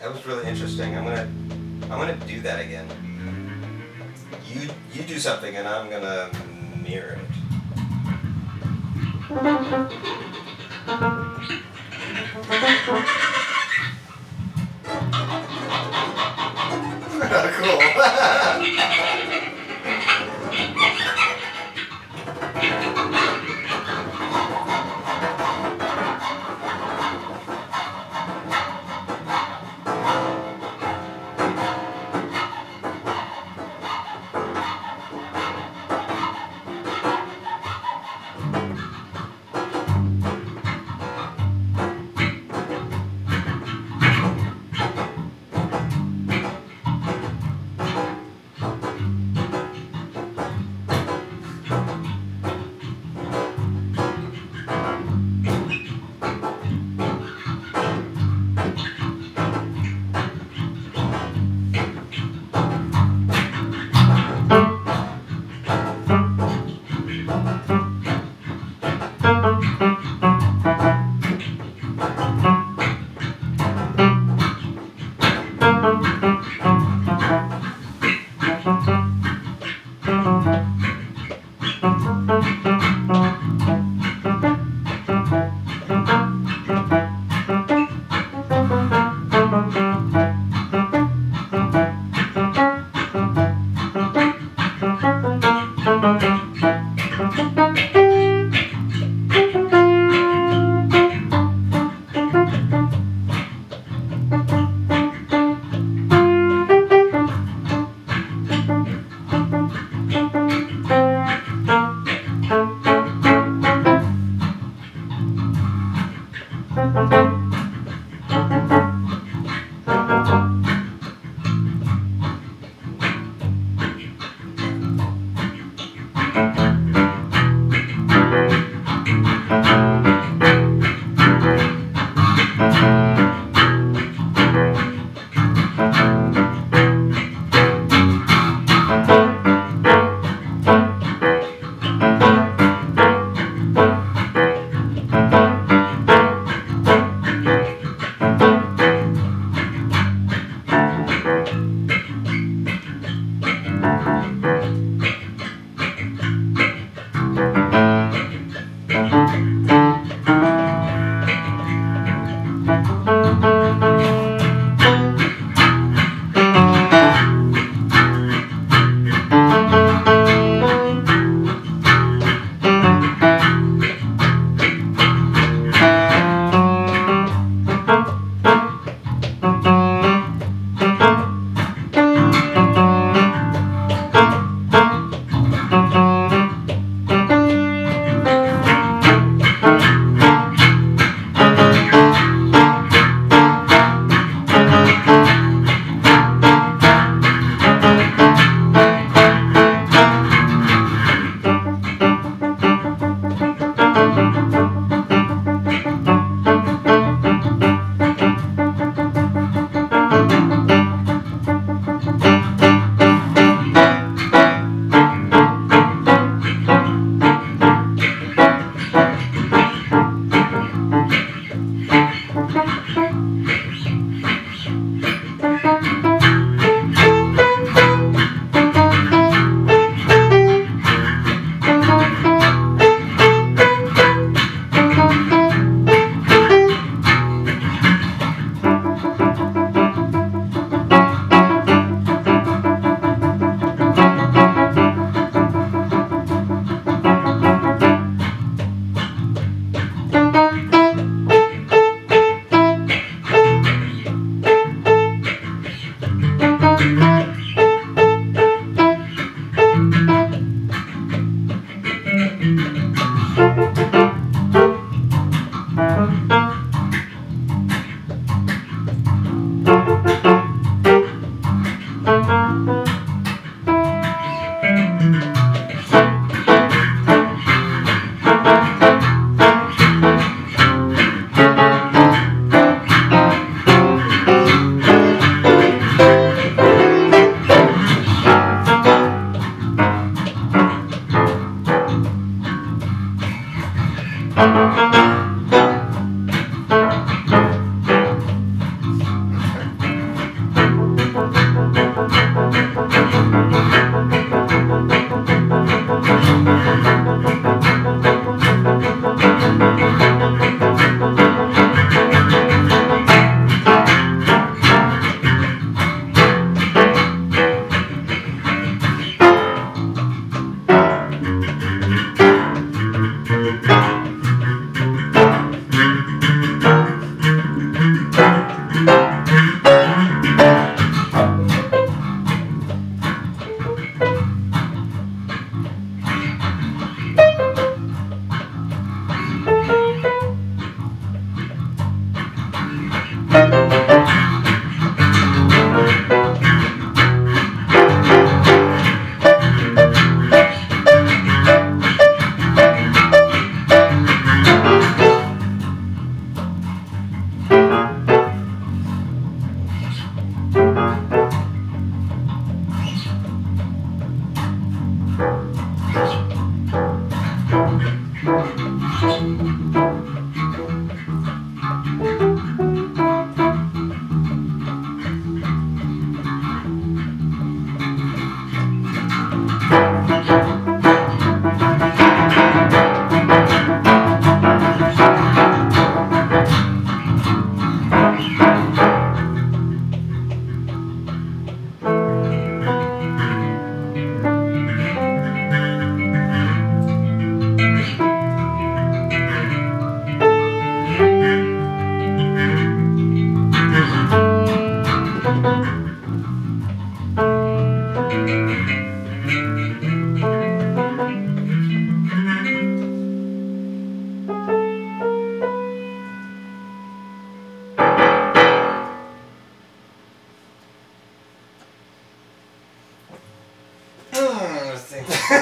That was really interesting. I'm gonna I'm gonna do that again. You you do something and I'm gonna mirror it.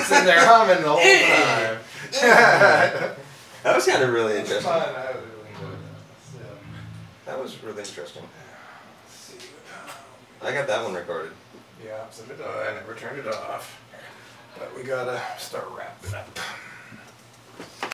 Sitting there humming the whole time. That was kind of really interesting. fun. I really enjoyed that. So, That was really interesting. let's see. I got that one recorded. Yeah, so it, uh, I never turned it off. But we gotta start wrapping up.